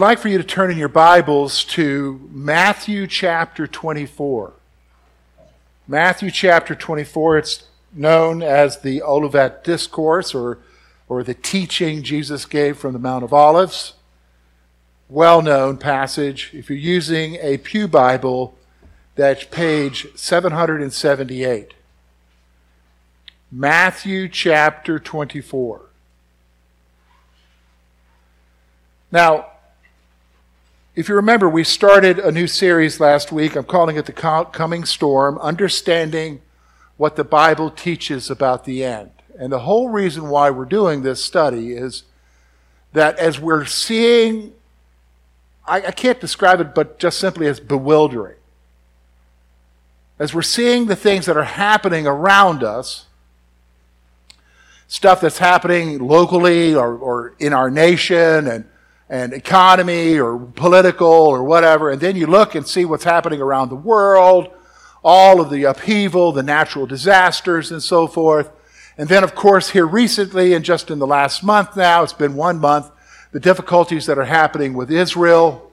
I'd like for you to turn in your Bibles to Matthew chapter 24. Matthew chapter 24, it's known as the Olivet Discourse or, or the teaching Jesus gave from the Mount of Olives. Well known passage. If you're using a Pew Bible, that's page 778. Matthew chapter 24. Now, if you remember, we started a new series last week. I'm calling it The Coming Storm Understanding What the Bible Teaches About the End. And the whole reason why we're doing this study is that as we're seeing, I, I can't describe it, but just simply as bewildering. As we're seeing the things that are happening around us, stuff that's happening locally or, or in our nation and and economy or political or whatever, and then you look and see what's happening around the world, all of the upheaval, the natural disasters, and so forth. And then, of course, here recently, and just in the last month now, it's been one month, the difficulties that are happening with Israel.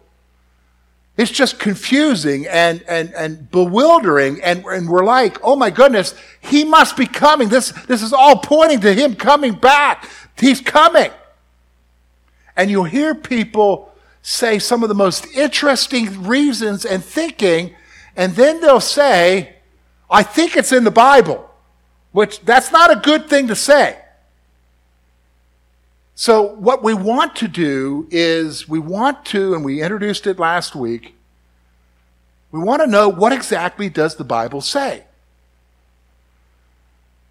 It's just confusing and, and, and bewildering. And, and we're like, oh my goodness, he must be coming. This, this is all pointing to him coming back. He's coming and you'll hear people say some of the most interesting reasons and thinking, and then they'll say, I think it's in the Bible, which that's not a good thing to say. So, what we want to do is we want to, and we introduced it last week, we want to know what exactly does the Bible say?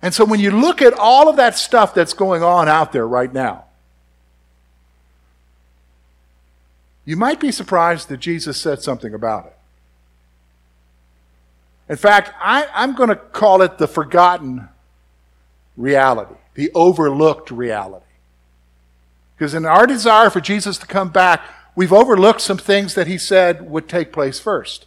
And so when you look at all of that stuff that's going on out there right now, you might be surprised that Jesus said something about it. In fact, I, am going to call it the forgotten reality, the overlooked reality. Because in our desire for Jesus to come back, we've overlooked some things that he said would take place first.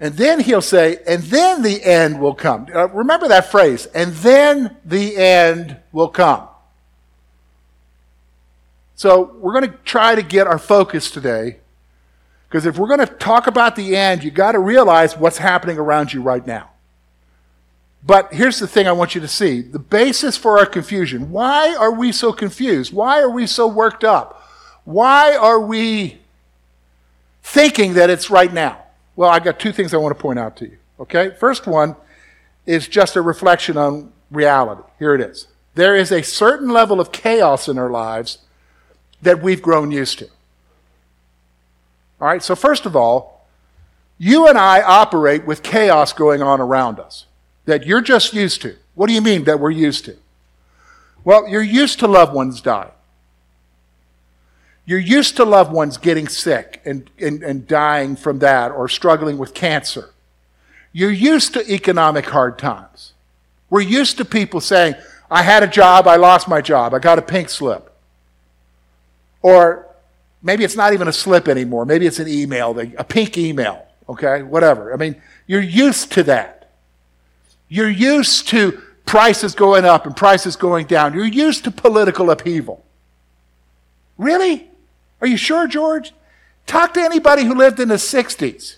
And then he'll say, and then the end will come. Uh, remember that phrase, and then the end will come. So we're going to try to get our focus today. Because if we're going to talk about the end, you've got to realize what's happening around you right now. But here's the thing I want you to see the basis for our confusion. Why are we so confused? Why are we so worked up? Why are we thinking that it's right now? Well, I've got two things I want to point out to you. Okay? First one is just a reflection on reality. Here it is. There is a certain level of chaos in our lives that we've grown used to. All right, so first of all, you and I operate with chaos going on around us that you're just used to. What do you mean that we're used to? Well, you're used to loved ones dying. You're used to loved ones getting sick and, and, and dying from that or struggling with cancer. You're used to economic hard times. We're used to people saying, I had a job, I lost my job, I got a pink slip. Or maybe it's not even a slip anymore. Maybe it's an email, a pink email, okay? Whatever. I mean, you're used to that. You're used to prices going up and prices going down. You're used to political upheaval. Really? Are you sure, George? Talk to anybody who lived in the 60s.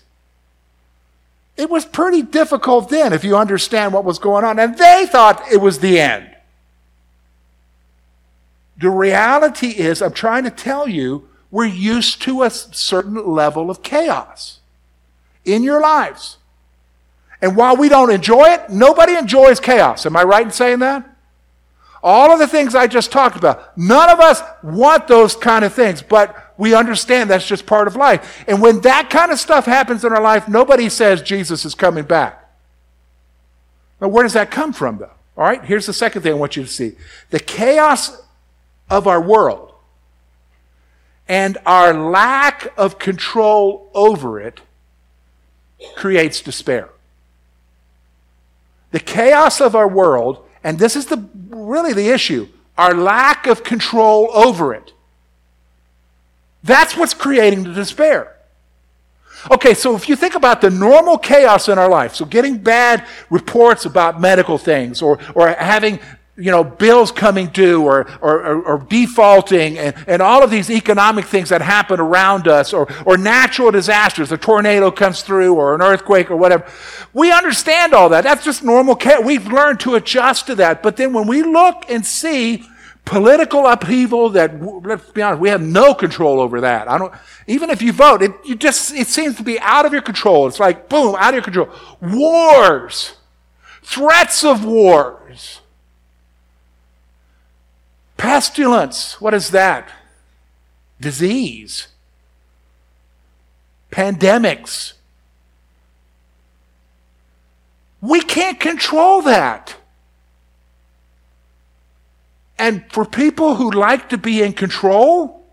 It was pretty difficult then if you understand what was going on. And they thought it was the end. The reality is, I'm trying to tell you, we're used to a certain level of chaos in your lives. And while we don't enjoy it, nobody enjoys chaos. Am I right in saying that? All of the things I just talked about, none of us want those kind of things, but we understand that's just part of life. And when that kind of stuff happens in our life, nobody says Jesus is coming back. Now, where does that come from, though? All right, here's the second thing I want you to see the chaos of our world and our lack of control over it creates despair. The chaos of our world, and this is the, really the issue, our lack of control over it. That's what's creating the despair. Okay, so if you think about the normal chaos in our life, so getting bad reports about medical things or, or having you know, bills coming due or, or, or, defaulting and, and all of these economic things that happen around us or, or natural disasters, a tornado comes through or an earthquake or whatever. We understand all that. That's just normal. We've learned to adjust to that. But then when we look and see political upheaval that, let's be honest, we have no control over that. I don't, even if you vote, it, you just, it seems to be out of your control. It's like, boom, out of your control. Wars. Threats of wars Pestilence, what is that? Disease. Pandemics. We can't control that. And for people who like to be in control,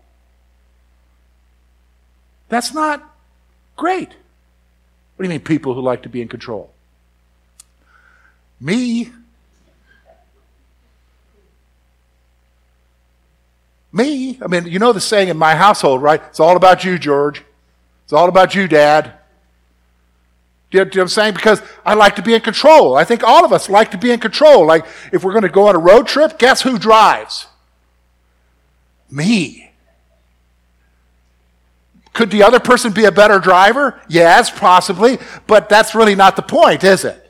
that's not great. What do you mean, people who like to be in control? Me, Me? I mean, you know the saying in my household, right? It's all about you, George. It's all about you, Dad. Do you, know what I'm saying? Because I like to be in control. I think all of us like to be in control. Like, if we're going to go on a road trip, guess who drives? Me. Could the other person be a better driver? Yes, possibly, but that's really not the point, is it?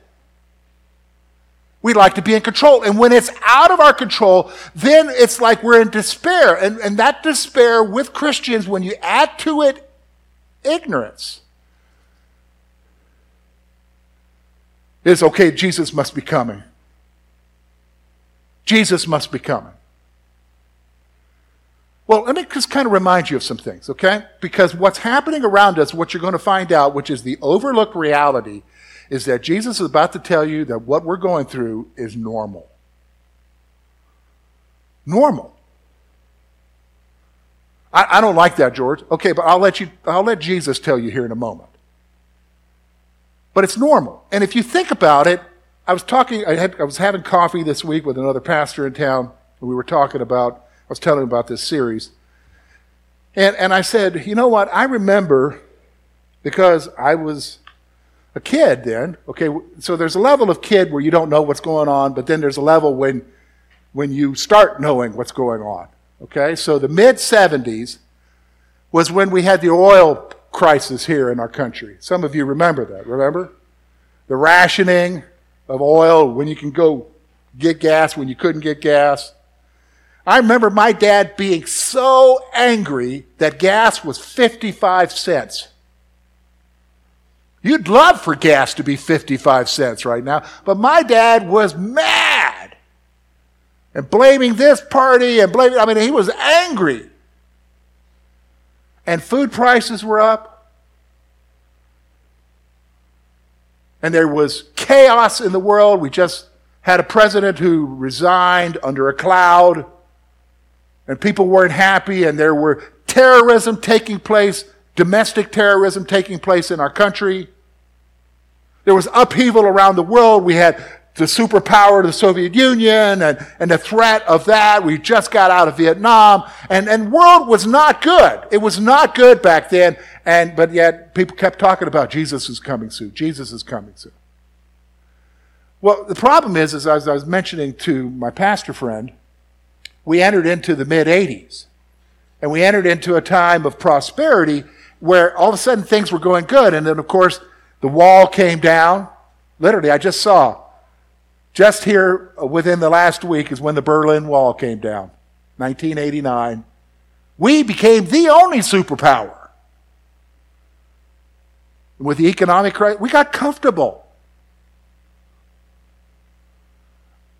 We like to be in control. And when it's out of our control, then it's like we're in despair. And, and that despair with Christians, when you add to it ignorance, is okay, Jesus must be coming. Jesus must be coming. Well, let me just kind of remind you of some things, okay? Because what's happening around us, what you're going to find out, which is the overlooked reality, is that Jesus is about to tell you that what we're going through is normal. Normal. I, I don't like that, George. Okay, but I'll let you I'll let Jesus tell you here in a moment. But it's normal. And if you think about it, I was talking, I, had, I was having coffee this week with another pastor in town, and we were talking about, I was telling him about this series. And, and I said, you know what? I remember because I was a kid then, okay, so there's a level of kid where you don't know what's going on, but then there's a level when, when you start knowing what's going on, okay? So the mid 70s was when we had the oil crisis here in our country. Some of you remember that, remember? The rationing of oil, when you can go get gas when you couldn't get gas. I remember my dad being so angry that gas was 55 cents. You'd love for gas to be 55 cents right now, but my dad was mad and blaming this party and blaming, I mean, he was angry. And food prices were up. And there was chaos in the world. We just had a president who resigned under a cloud, and people weren't happy, and there were terrorism taking place, domestic terrorism taking place in our country. There was upheaval around the world. We had the superpower of the Soviet Union and, and the threat of that. We just got out of Vietnam. And, and world was not good. It was not good back then. And, but yet people kept talking about Jesus is coming soon. Jesus is coming soon. Well, the problem is, is as I was mentioning to my pastor friend, we entered into the mid 80s. And we entered into a time of prosperity where all of a sudden things were going good. And then, of course, the wall came down. Literally, I just saw. Just here uh, within the last week is when the Berlin Wall came down, 1989. We became the only superpower. With the economic crisis, we got comfortable.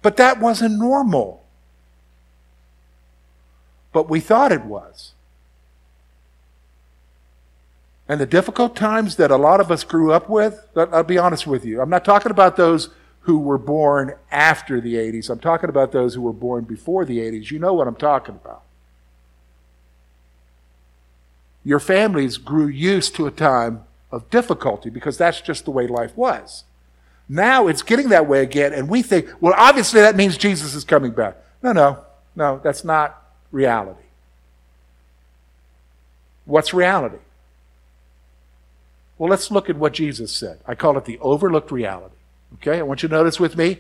But that wasn't normal. But we thought it was and the difficult times that a lot of us grew up with, I'll be honest with you. I'm not talking about those who were born after the 80s. I'm talking about those who were born before the 80s. You know what I'm talking about. Your families grew used to a time of difficulty because that's just the way life was. Now it's getting that way again, and we think, well, obviously that means Jesus is coming back. No, no, no, that's not reality. What's reality? Well, let's look at what Jesus said. I call it the overlooked reality. Okay, I want you to notice with me.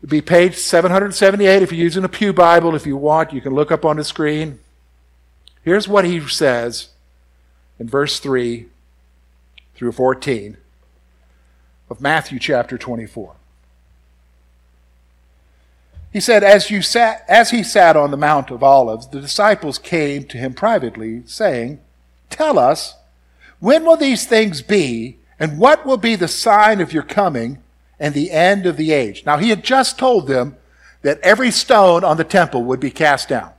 It'd be page 778 if you're using a Pew Bible. If you want, you can look up on the screen. Here's what he says in verse 3 through 14 of Matthew chapter 24. He said, as, you sat, as he sat on the Mount of Olives, the disciples came to him privately, saying, Tell us, when will these things be, and what will be the sign of your coming and the end of the age? Now, he had just told them that every stone on the temple would be cast down.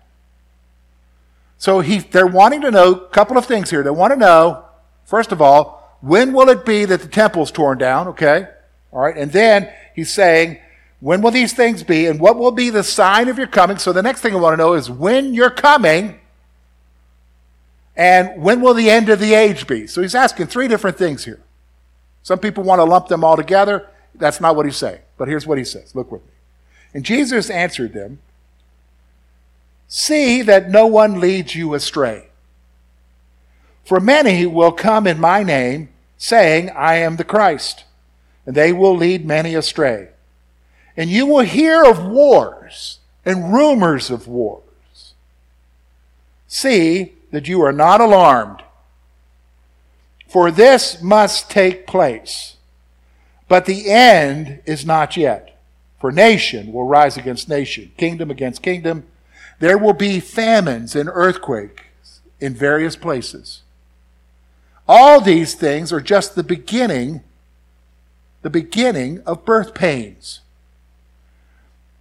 So he, they're wanting to know a couple of things here. They want to know, first of all, when will it be that the temple's torn down? Okay. All right. And then he's saying, when will these things be? And what will be the sign of your coming? So the next thing I want to know is when you're coming. And when will the end of the age be? So he's asking three different things here. Some people want to lump them all together. That's not what he's saying. But here's what he says. Look with me. And Jesus answered them See that no one leads you astray. For many will come in my name, saying, I am the Christ, and they will lead many astray. And you will hear of wars and rumors of wars. See that you are not alarmed, for this must take place. But the end is not yet. For nation will rise against nation, kingdom against kingdom. There will be famines and earthquakes in various places. All these things are just the beginning, the beginning of birth pains.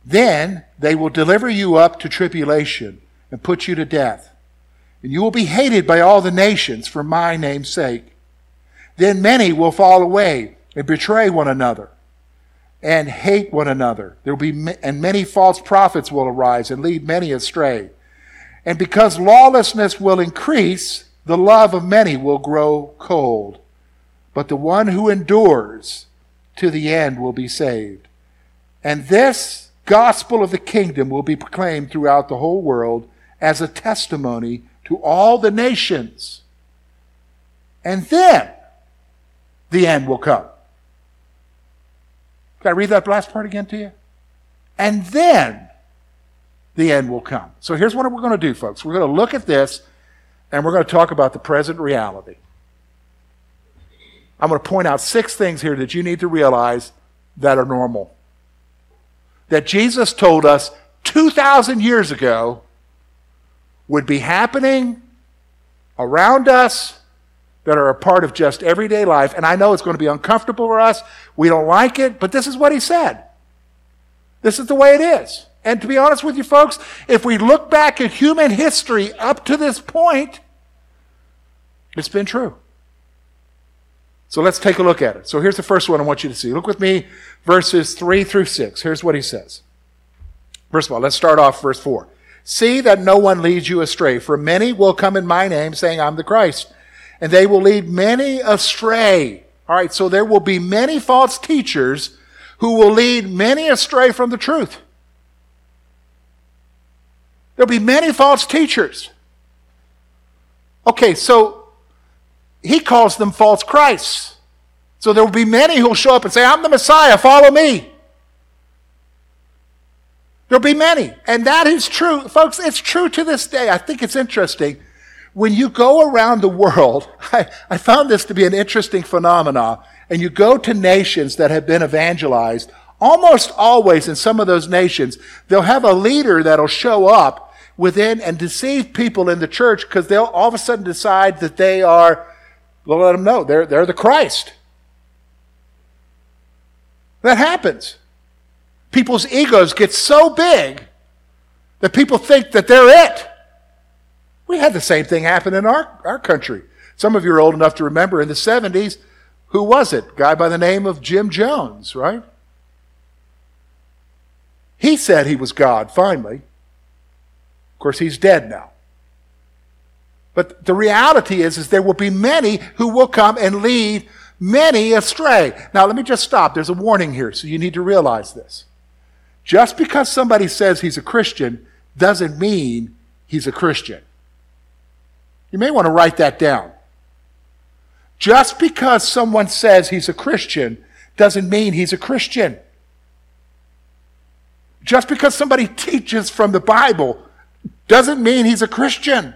Then they will deliver you up to tribulation and put you to death. And you will be hated by all the nations for my name's sake. Then many will fall away and betray one another and hate one another. There will be and many false prophets will arise and lead many astray. And because lawlessness will increase, the love of many will grow cold. But the one who endures to the end will be saved. And this gospel of the kingdom will be proclaimed throughout the whole world as a testimony to all the nations. And then the end will come. Can I read that last part again to you? And then the end will come. So here's what we're going to do, folks. We're going to look at this and we're going to talk about the present reality. I'm going to point out six things here that you need to realize that are normal that Jesus told us 2,000 years ago would be happening around us that are a part of just everyday life. And I know it's going to be uncomfortable for us. We don't like it, but this is what he said. This is the way it is. And to be honest with you, folks, if we look back at human history up to this point, it's been true. So let's take a look at it. So here's the first one I want you to see. Look with me, verses 3 through 6. Here's what he says. First of all, let's start off verse 4. See that no one leads you astray, for many will come in my name, saying, I'm the Christ, and they will lead many astray. All right, so there will be many false teachers who will lead many astray from the truth. There'll be many false teachers. Okay, so he calls them false Christs. So there will be many who will show up and say, I'm the Messiah, follow me. There'll be many. And that is true. Folks, it's true to this day. I think it's interesting. When you go around the world, I, I found this to be an interesting phenomenon, and you go to nations that have been evangelized, almost always in some of those nations, they'll have a leader that'll show up within and deceive people in the church because they'll all of a sudden decide that they are They'll let them know they're, they're the Christ. That happens. People's egos get so big that people think that they're it. We had the same thing happen in our, our country. Some of you are old enough to remember in the 70s, who was it? Guy by the name of Jim Jones, right? He said he was God finally. Of course, he's dead now. But the reality is, is there will be many who will come and lead many astray. Now, let me just stop. There's a warning here, so you need to realize this. Just because somebody says he's a Christian doesn't mean he's a Christian. You may want to write that down. Just because someone says he's a Christian doesn't mean he's a Christian. Just because somebody teaches from the Bible doesn't mean he's a Christian.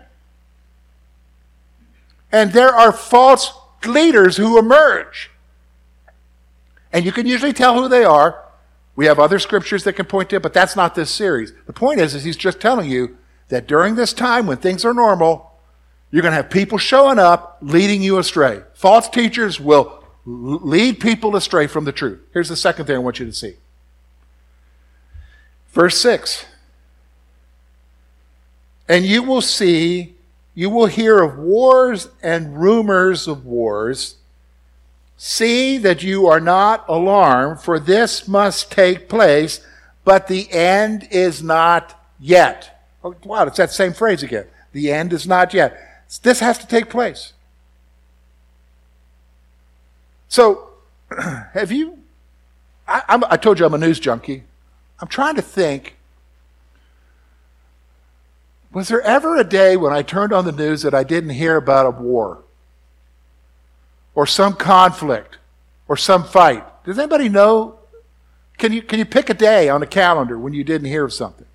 And there are false leaders who emerge. And you can usually tell who they are. We have other scriptures that can point to it, but that's not this series. The point is, is he's just telling you that during this time when things are normal, you're going to have people showing up leading you astray. False teachers will lead people astray from the truth. Here's the second thing I want you to see. Verse 6. And you will see, you will hear of wars and rumors of wars. See that you are not alarmed, for this must take place, but the end is not yet. Oh, wow, it's that same phrase again. The end is not yet. This has to take place. So, have you? I, I, told you I'm a news junkie. I'm trying to think. Was there ever a day when I turned on the news that I didn't hear about a war? Or some conflict? Or some fight? Does anybody know? Can you, can you pick a day on a calendar when you didn't hear of something?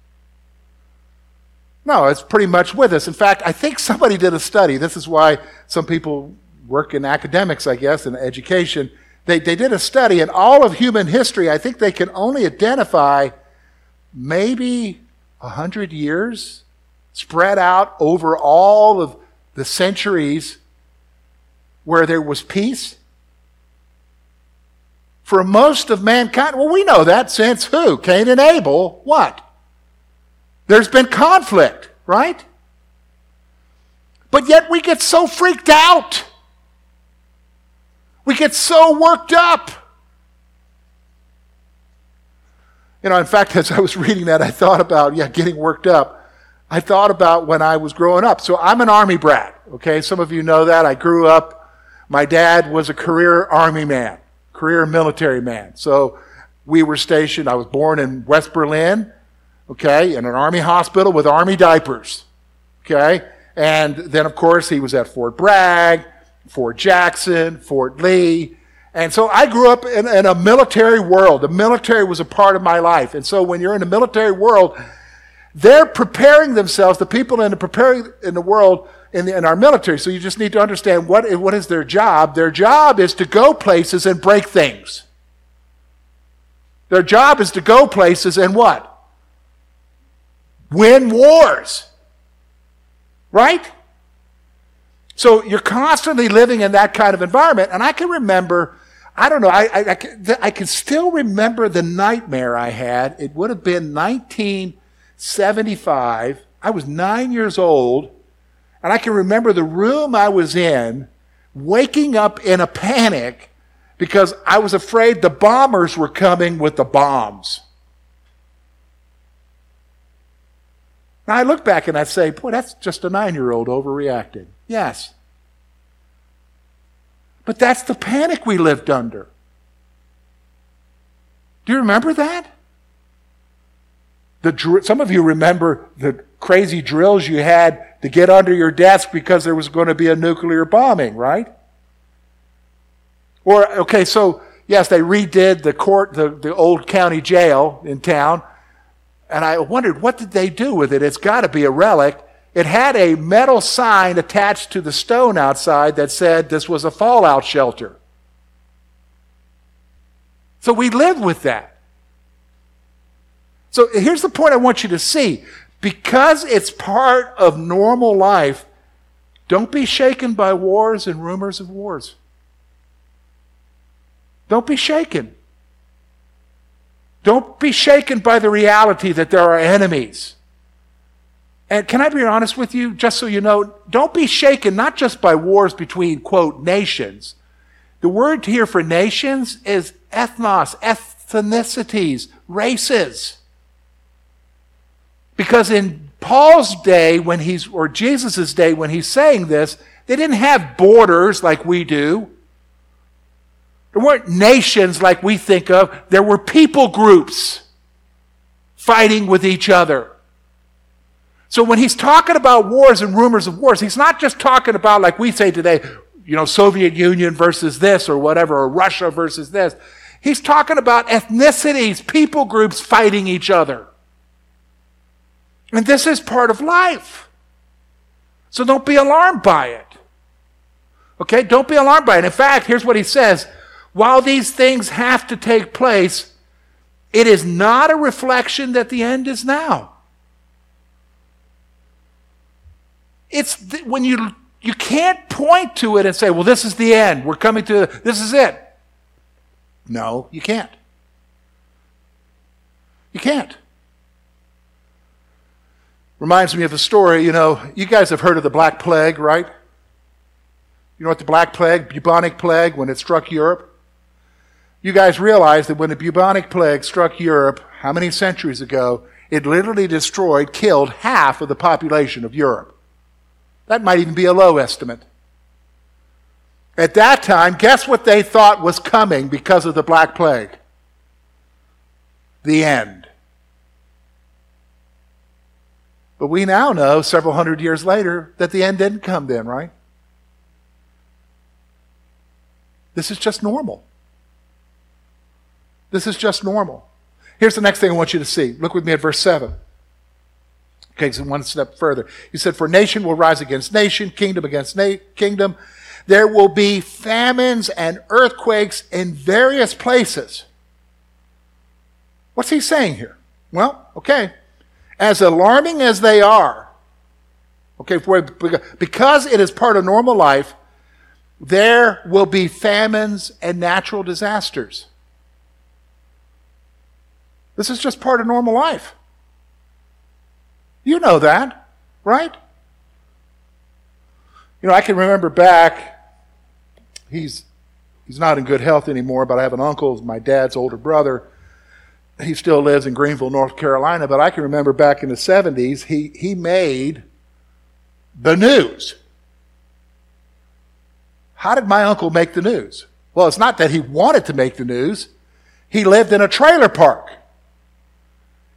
No, it's pretty much with us. In fact, I think somebody did a study. This is why some people work in academics, I guess, in education. They, they did a study, in all of human history, I think they can only identify maybe 100 years spread out over all of the centuries where there was peace. For most of mankind, well, we know that since who? Cain and Abel, what? There's been conflict, right? But yet we get so freaked out. We get so worked up. You know, in fact, as I was reading that, I thought about, yeah, getting worked up. I thought about when I was growing up. So I'm an Army brat, okay? Some of you know that. I grew up, my dad was a career Army man, career military man. So we were stationed, I was born in West Berlin okay, in an Army hospital with Army diapers, okay? And then, of course, he was at Fort Bragg, Fort Jackson, Fort Lee. And so I grew up in, in, a military world. The military was a part of my life. And so when you're in the military world, they're preparing themselves, the people in the preparing in the world in, the, in our military. So you just need to understand what, what is their job. Their job is to go places and break things. Their job is to go places and what? win wars. Right? So you're constantly living in that kind of environment. And I can remember, I don't know, I, I, I, can, I can still remember the nightmare I had. It would have been 1975. I was nine years old. And I can remember the room I was in, waking up in a panic because I was afraid the bombers were coming with the bombs. Now I look back and I say, boy, that's just a nine year old overreacting. Yes. But that's the panic we lived under. Do you remember that? The, some of you remember the crazy drills you had to get under your desk because there was going to be a nuclear bombing, right? Or, okay, so yes, they redid the court, the, the old county jail in town and I wondered, what did they do with it? It's got to be a relic. It had a metal sign attached to the stone outside that said this was a fallout shelter. So we live with that. So here's the point I want you to see. Because it's part of normal life, don't be shaken by wars and rumors of wars. Don't be shaken. Don't be shaken by the reality that there are enemies. And can I be honest with you, just so you know, don't be shaken not just by wars between, quote, nations. The word here for nations is ethnos, ethnicities, races. Because in Paul's day, when he's, or Jesus' day, when he's saying this, they didn't have borders like we do. There weren't nations like we think of, there were people groups fighting with each other. So when he's talking about wars and rumors of wars, he's not just talking about, like we say today, you know, Soviet Union versus this or whatever, or Russia versus this. He's talking about ethnicities, people groups fighting each other. And this is part of life. So don't be alarmed by it. Okay? Don't be alarmed by it. In fact, here's what he says while these things have to take place, it is not a reflection that the end is now. It's th- when you you can't point to it and say, "Well, this is the end. We're coming to this is it." No, you can't. You can't. Reminds me of a story, you know, you guys have heard of the Black Plague, right? You know what the Black Plague, bubonic plague, when it struck Europe? You guys realize that when the bubonic plague struck Europe, how many centuries ago, it literally destroyed, killed half of the population of Europe. That might even be a low estimate. At that time, guess what they thought was coming because of the Black Plague? The end. But we now know, several hundred years later, that the end didn't come then, right? This is just normal. This is just normal. Here's the next thing I want you to see. Look with me at verse 7. Okay, so one step further. He said, For nation will rise against nation, kingdom against na- kingdom. There will be famines and earthquakes in various places. What's he saying here? Well, okay. As alarming as they are, okay, because it is part of normal life, there will be famines and natural disasters. This is just part of normal life. You know that, right? You know, I can remember back he's he's not in good health anymore, but I have an uncle, my dad's older brother. He still lives in Greenville, North Carolina, but I can remember back in the 70s, he, he made the news. How did my uncle make the news? Well, it's not that he wanted to make the news. He lived in a trailer park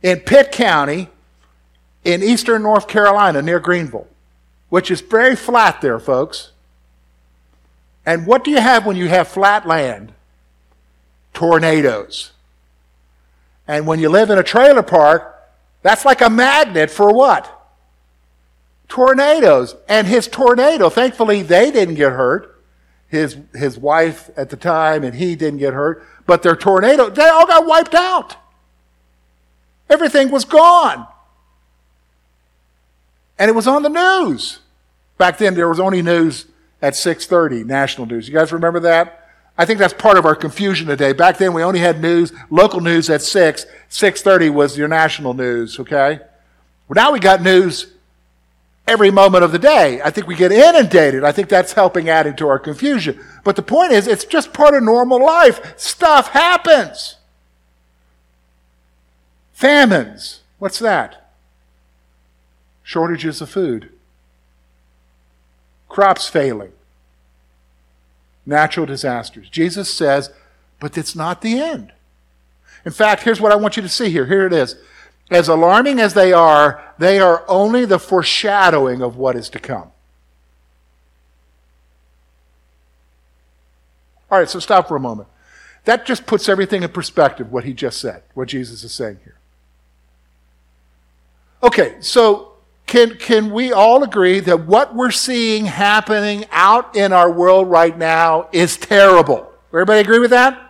in Pitt County in eastern North Carolina near Greenville, which is very flat there, folks. And what do you have when you have flat land? Tornadoes. And when you live in a trailer park, that's like a magnet for what? Tornadoes. And his tornado, thankfully, they didn't get hurt. His, his wife at the time and he didn't get hurt. But their tornado, they all got wiped out. Everything was gone. And it was on the news. Back then, there was only news at 6:30 national news. You guys remember that? I think that's part of our confusion today. Back then we only had news, local news at 6. 6:30 was your national news, okay? Well, now we got news every moment of the day. I think we get inundated. I think that's helping add into our confusion. But the point is, it's just part of normal life. Stuff happens. Famines. What's that? Shortages of food crops failing, natural disasters. Jesus says, but it's not the end. In fact, here's what I want you to see here. Here it is. As alarming as they are, they are only the foreshadowing of what is to come. All right, so stop for a moment. That just puts everything in perspective, what he just said, what Jesus is saying here. Okay, so can, can we all agree that what we're seeing happening out in our world right now is terrible? Everybody agree with that?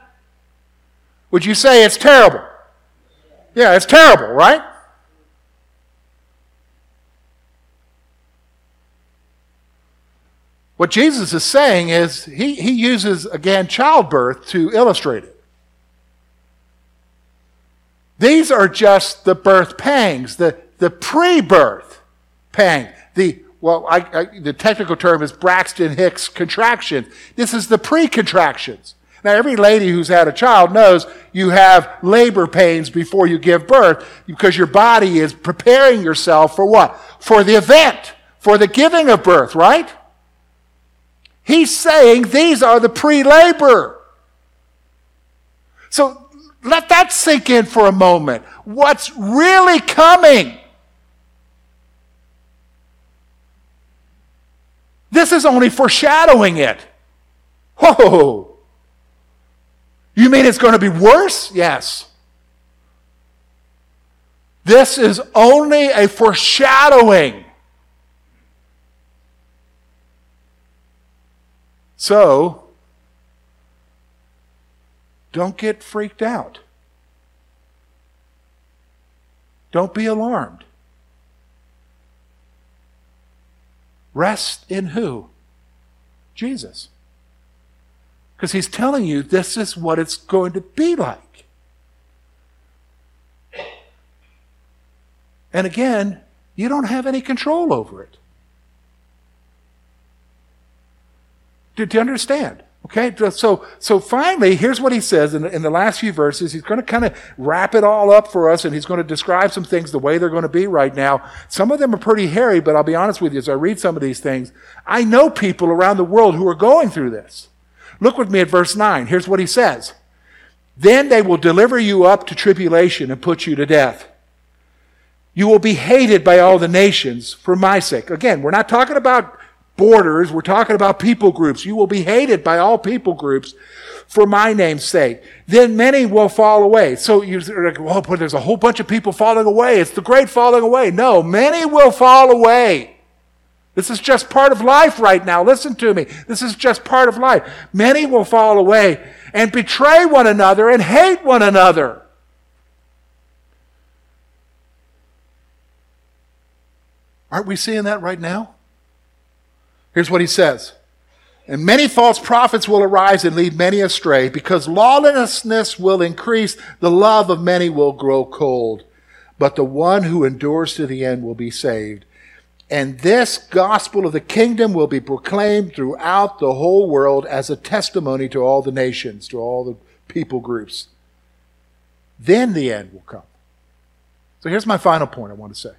Would you say it's terrible? Yeah, it's terrible, right? What Jesus is saying is he, he uses, again, childbirth to illustrate it. These are just the birth pangs, the, the pre birth pang. The well, I, I, the technical term is Braxton Hicks contraction. This is the pre-contractions. Now, every lady who's had a child knows you have labor pains before you give birth because your body is preparing yourself for what? For the event, for the giving of birth, right? He's saying these are the pre labor. So let that sink in for a moment. What's really coming? This is only foreshadowing it. Whoa! You mean it's going to be worse? Yes. This is only a foreshadowing. So, don't get freaked out. Don't be alarmed. Rest in who? Jesus. Because he's telling you this is what it's going to be like. And again, you don't have any control over it. Do, do you understand? Okay, so so finally, here's what he says in, in the last few verses. He's going to kind of wrap it all up for us, and he's going to describe some things the way they're going to be right now. Some of them are pretty hairy, but I'll be honest with you, as I read some of these things, I know people around the world who are going through this. Look with me at verse 9. Here's what he says Then they will deliver you up to tribulation and put you to death. You will be hated by all the nations for my sake. Again, we're not talking about borders. We're talking about people groups. You will be hated by all people groups for my name's sake. Then many will fall away. So you're like, well, but there's a whole bunch of people falling away. It's the great falling away. No, many will fall away. This is just part of life right now. Listen to me. This is just part of life. Many will fall away and betray one another and hate one another. Aren't we seeing that right now? Here's what he says. And many false prophets will arise and lead many astray, because lawlessness will increase, the love of many will grow cold. But the one who endures to the end will be saved. And this gospel of the kingdom will be proclaimed throughout the whole world as a testimony to all the nations, to all the people groups. Then the end will come. So here's my final point I want to say.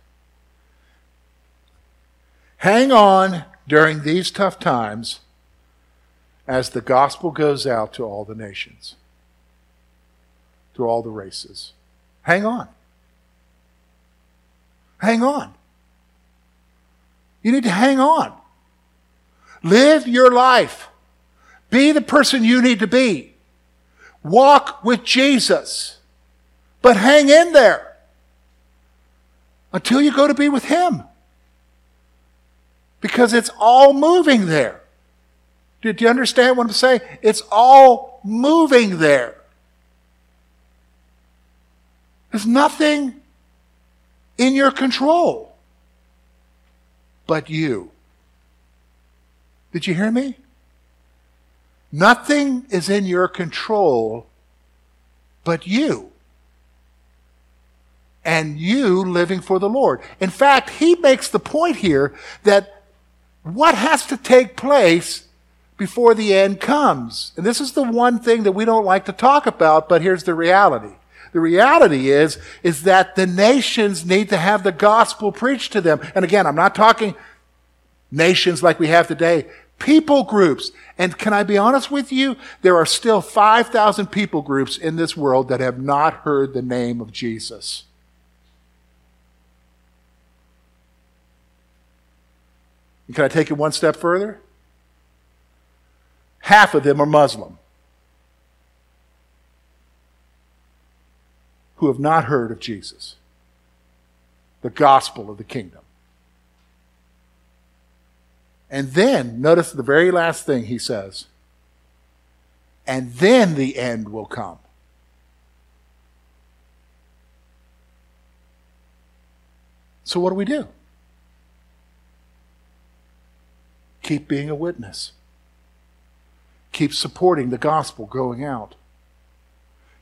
Hang on during these tough times as the gospel goes out to all the nations, to all the races. Hang on. Hang on. You need to hang on. Live your life. Be the person you need to be. Walk with Jesus. But hang in there until you go to be with Him because it's all moving there. Do, you understand what I'm saying? It's all moving there. There's nothing in your control but you. Did you hear me? Nothing is in your control but you. And you living for the Lord. In fact, he makes the point here that what has to take place before the end comes? And this is the one thing that we don't like to talk about, but here's the reality. The reality is, is that the nations need to have the gospel preached to them. And again, I'm not talking nations like we have today, people groups. And can I be honest with you? There are still 5,000 people groups in this world that have not heard the name of Jesus. And can I take it one step further? Half of them are Muslim who have not heard of Jesus, the gospel of the kingdom. And then, notice the very last thing he says, and then the end will come. So, what do we do? Keep being a witness. Keep supporting the gospel going out.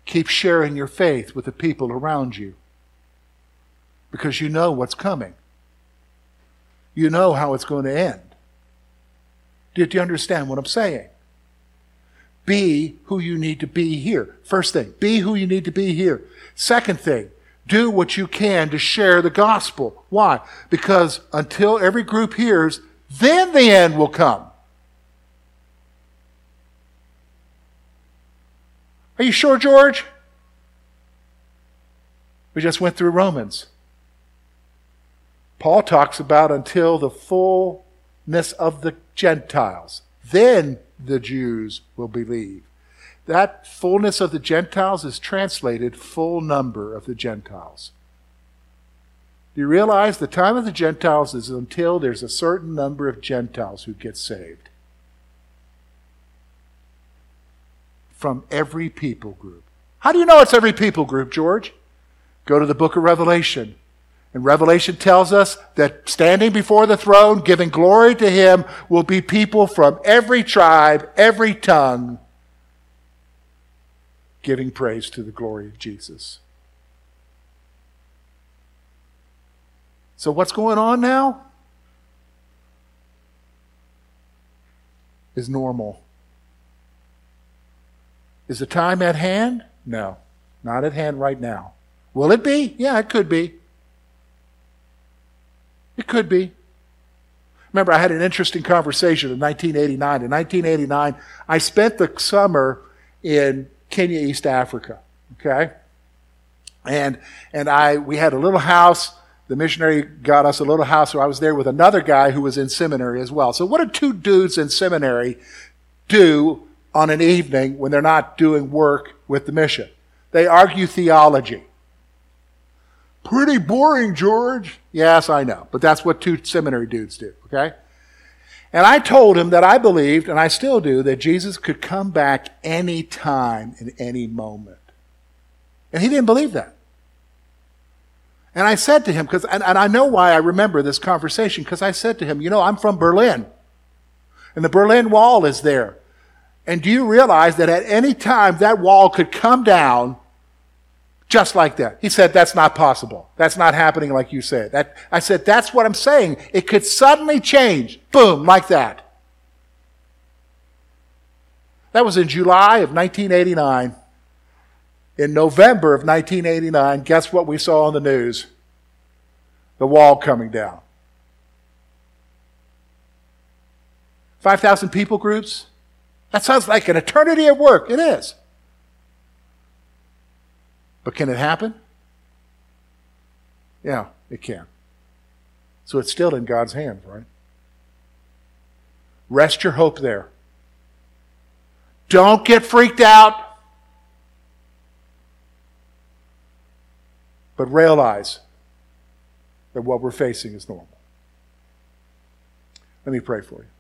Keep sharing your faith with the people around you because you know what's coming. You know how it's going to end. Did you understand what I'm saying? Be who you need to be here. First thing, be who you need to be here. Second thing, do what you can to share the gospel. Why? Because until every group hears then the end will come. Are you sure, George? We just went through Romans. Paul talks about until the fullness of the Gentiles. Then the Jews will believe. that fullness of the Gentiles is translated full number of the Gentiles. Do you realize the time of the Gentiles is until there's a certain number of Gentiles who get saved? From every people group. How do you know it's every people group, George? Go to the book of Revelation. And Revelation tells us that standing before the throne, giving glory to him, will be people from every tribe, every tongue, giving praise to the glory of Jesus. So, what's going on now? Is normal. Is the time at hand? No, not at hand right now. Will it be? Yeah, it could be. It could be. Remember, I had an interesting conversation in 1989. In 1989, I spent the summer in Kenya, East Africa. Okay? And, and I, we had a little house. The missionary got us a little house, so I was there with another guy who was in seminary as well. So, what do two dudes in seminary do on an evening when they're not doing work with the mission? They argue theology. Pretty boring, George. Yes, I know. But that's what two seminary dudes do, okay? And I told him that I believed, and I still do, that Jesus could come back any time in any moment. And he didn't believe that. And I said to him, because, and, and I know why I remember this conversation, because I said to him, you know, I'm from Berlin. And the Berlin Wall is there. And do you realize that at any time that wall could come down just like that. He said, That's not possible. That's not happening like you said. That, I said, That's what I'm saying. It could suddenly change. Boom, like that. That was in July of 1989. In November of 1989, guess what we saw on the news? The wall coming down. 5,000 people groups? That sounds like an eternity of work. It is. But can it happen? Yeah, it can. So it's still in God's hands, right? Rest your hope there. Don't get freaked out. But realize that what we're facing is normal. Let me pray for you.